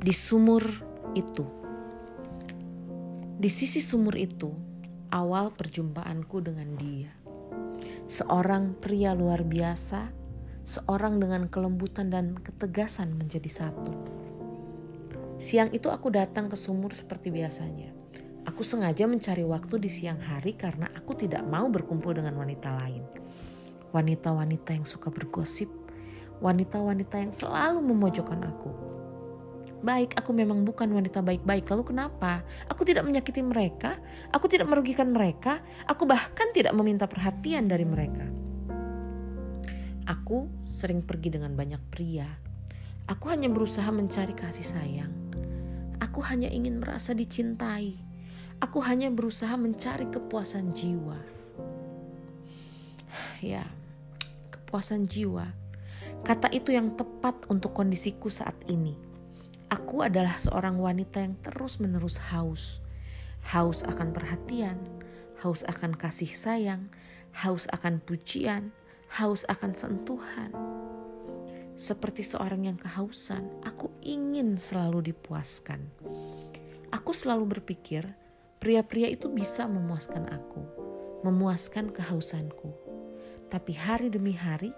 di sumur itu. Di sisi sumur itu, awal perjumpaanku dengan dia. Seorang pria luar biasa, seorang dengan kelembutan dan ketegasan menjadi satu. Siang itu aku datang ke sumur seperti biasanya. Aku sengaja mencari waktu di siang hari karena aku tidak mau berkumpul dengan wanita lain. Wanita-wanita yang suka bergosip, wanita-wanita yang selalu memojokkan aku. Baik, aku memang bukan wanita baik-baik. Lalu kenapa? Aku tidak menyakiti mereka, aku tidak merugikan mereka, aku bahkan tidak meminta perhatian dari mereka. Aku sering pergi dengan banyak pria. Aku hanya berusaha mencari kasih sayang. Aku hanya ingin merasa dicintai Aku hanya berusaha mencari kepuasan jiwa. Ya, kepuasan jiwa. Kata itu yang tepat untuk kondisiku saat ini. Aku adalah seorang wanita yang terus-menerus haus. Haus akan perhatian, haus akan kasih sayang, haus akan pujian, haus akan sentuhan. Seperti seorang yang kehausan, aku ingin selalu dipuaskan. Aku selalu berpikir, Pria-pria itu bisa memuaskan aku, memuaskan kehausanku. Tapi hari demi hari,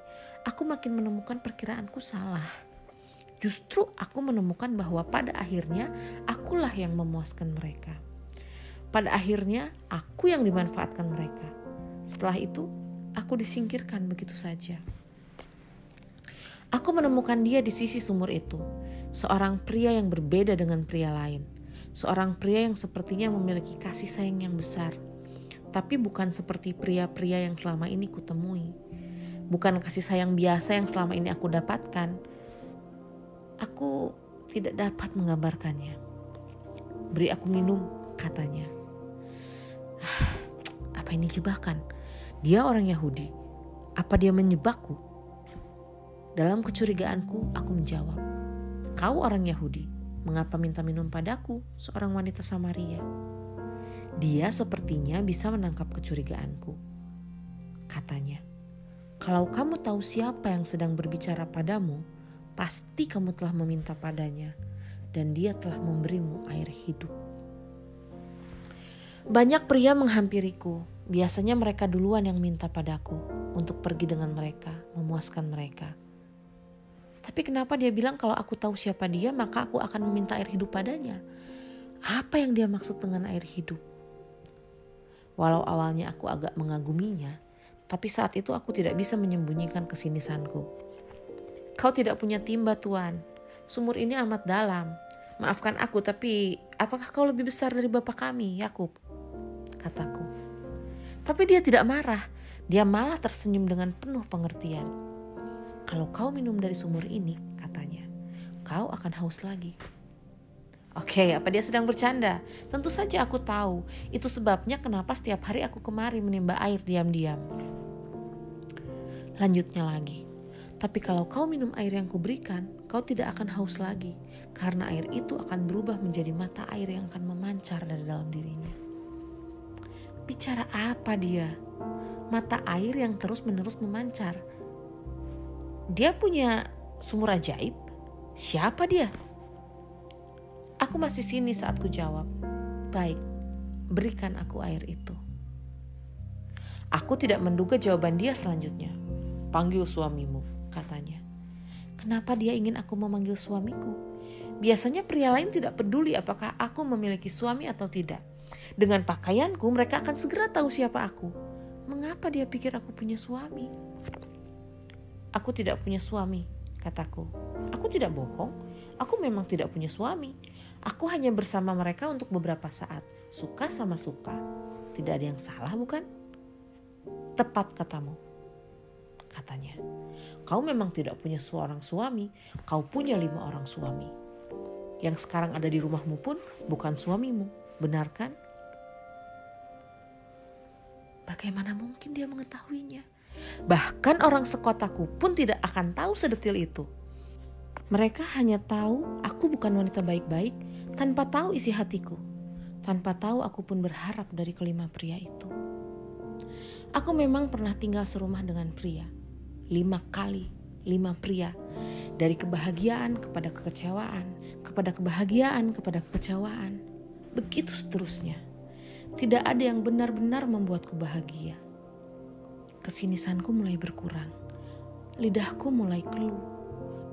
aku makin menemukan perkiraanku salah. Justru aku menemukan bahwa pada akhirnya akulah yang memuaskan mereka. Pada akhirnya aku yang dimanfaatkan mereka. Setelah itu, aku disingkirkan begitu saja. Aku menemukan dia di sisi sumur itu, seorang pria yang berbeda dengan pria lain seorang pria yang sepertinya memiliki kasih sayang yang besar, tapi bukan seperti pria-pria yang selama ini kutemui. Bukan kasih sayang biasa yang selama ini aku dapatkan. Aku tidak dapat menggambarkannya. Beri aku minum, katanya. Apa ini jebakan? Dia orang Yahudi. Apa dia menyebakku? Dalam kecurigaanku, aku menjawab, "Kau orang Yahudi, Mengapa minta minum padaku, seorang wanita Samaria? Dia sepertinya bisa menangkap kecurigaanku. Katanya, kalau kamu tahu siapa yang sedang berbicara padamu, pasti kamu telah meminta padanya, dan dia telah memberimu air hidup. Banyak pria menghampiriku. Biasanya mereka duluan yang minta padaku untuk pergi dengan mereka, memuaskan mereka. Tapi kenapa dia bilang kalau aku tahu siapa dia maka aku akan meminta air hidup padanya? Apa yang dia maksud dengan air hidup? Walau awalnya aku agak mengaguminya, tapi saat itu aku tidak bisa menyembunyikan kesinisanku. Kau tidak punya timba tuan, sumur ini amat dalam. Maafkan aku tapi apakah kau lebih besar dari bapak kami, Yakub? Kataku. Tapi dia tidak marah, dia malah tersenyum dengan penuh pengertian. Kalau kau minum dari sumur ini, katanya, kau akan haus lagi. Oke, okay, apa dia sedang bercanda? Tentu saja aku tahu. Itu sebabnya kenapa setiap hari aku kemari menimba air diam-diam. Lanjutnya lagi. Tapi kalau kau minum air yang kuberikan, kau tidak akan haus lagi. Karena air itu akan berubah menjadi mata air yang akan memancar dari dalam dirinya. Bicara apa dia? Mata air yang terus-menerus memancar dia punya sumur ajaib? Siapa dia? Aku masih sini saat ku jawab. Baik, berikan aku air itu. Aku tidak menduga jawaban dia selanjutnya. Panggil suamimu, katanya. Kenapa dia ingin aku memanggil suamiku? Biasanya pria lain tidak peduli apakah aku memiliki suami atau tidak. Dengan pakaianku mereka akan segera tahu siapa aku. Mengapa dia pikir aku punya suami? Aku tidak punya suami, kataku. Aku tidak bohong, aku memang tidak punya suami. Aku hanya bersama mereka untuk beberapa saat, suka sama suka. Tidak ada yang salah, bukan? Tepat katamu, katanya. Kau memang tidak punya seorang suami, kau punya lima orang suami. Yang sekarang ada di rumahmu pun bukan suamimu, benar kan? Bagaimana mungkin dia mengetahuinya? Bahkan orang sekotaku pun tidak akan tahu sedetil itu. Mereka hanya tahu aku bukan wanita baik-baik tanpa tahu isi hatiku. Tanpa tahu aku pun berharap dari kelima pria itu. Aku memang pernah tinggal serumah dengan pria. Lima kali, lima pria. dari kebahagiaan kepada kekecewaan, kepada kebahagiaan kepada kekecewaan. Begitu seterusnya. Tidak ada yang benar-benar membuatku bahagia. Kesinisanku mulai berkurang. Lidahku mulai keluh.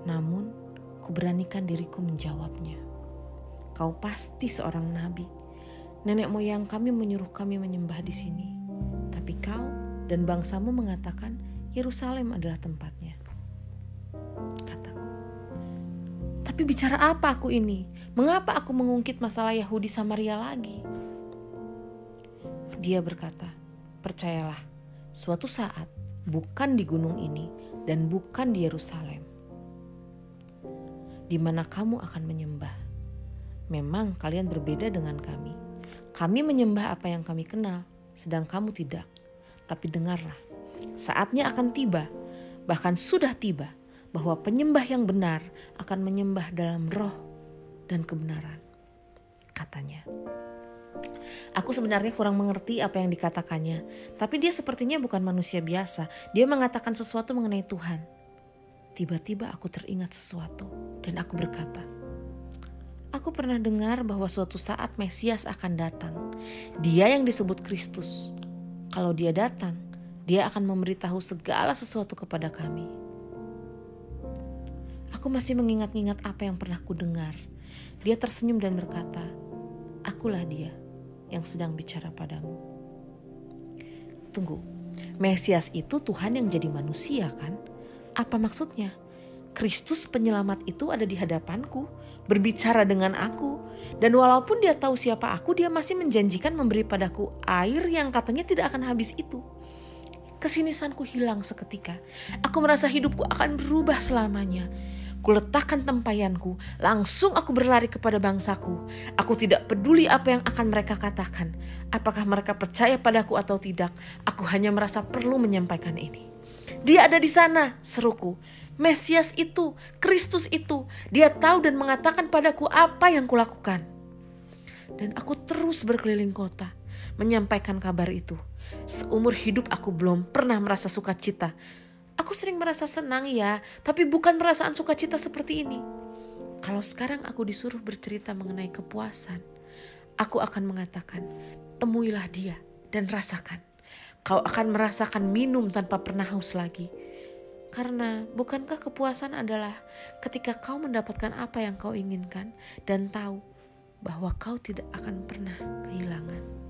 Namun, kuberanikan diriku menjawabnya. Kau pasti seorang nabi. Nenek moyang kami menyuruh kami menyembah di sini. Tapi kau dan bangsamu mengatakan Yerusalem adalah tempatnya. Kataku. Tapi bicara apa aku ini? Mengapa aku mengungkit masalah Yahudi Samaria lagi? Dia berkata, percayalah, suatu saat bukan di gunung ini dan bukan di Yerusalem, di mana kamu akan menyembah. Memang kalian berbeda dengan kami. Kami menyembah apa yang kami kenal, sedang kamu tidak. Tapi dengarlah, saatnya akan tiba, bahkan sudah tiba, bahwa penyembah yang benar akan menyembah dalam roh dan kebenaran. Katanya. Aku sebenarnya kurang mengerti apa yang dikatakannya, tapi dia sepertinya bukan manusia biasa. Dia mengatakan sesuatu mengenai Tuhan. Tiba-tiba aku teringat sesuatu dan aku berkata, Aku pernah dengar bahwa suatu saat Mesias akan datang. Dia yang disebut Kristus. Kalau dia datang, dia akan memberitahu segala sesuatu kepada kami. Aku masih mengingat-ingat apa yang pernah ku dengar. Dia tersenyum dan berkata, Akulah dia yang sedang bicara padamu. Tunggu, Mesias itu Tuhan yang jadi manusia kan? Apa maksudnya? Kristus penyelamat itu ada di hadapanku, berbicara dengan aku. Dan walaupun dia tahu siapa aku, dia masih menjanjikan memberi padaku air yang katanya tidak akan habis itu. Kesinisanku hilang seketika. Aku merasa hidupku akan berubah selamanya. Kuletakkan tempayanku, langsung aku berlari kepada bangsaku. Aku tidak peduli apa yang akan mereka katakan. Apakah mereka percaya padaku atau tidak, aku hanya merasa perlu menyampaikan ini. Dia ada di sana, seruku. Mesias itu, Kristus itu, dia tahu dan mengatakan padaku apa yang kulakukan. Dan aku terus berkeliling kota, menyampaikan kabar itu. Seumur hidup aku belum pernah merasa sukacita. Aku sering merasa senang ya, tapi bukan perasaan sukacita seperti ini. Kalau sekarang aku disuruh bercerita mengenai kepuasan, aku akan mengatakan, temuilah dia dan rasakan. Kau akan merasakan minum tanpa pernah haus lagi karena bukankah kepuasan adalah ketika kau mendapatkan apa yang kau inginkan dan tahu bahwa kau tidak akan pernah kehilangan.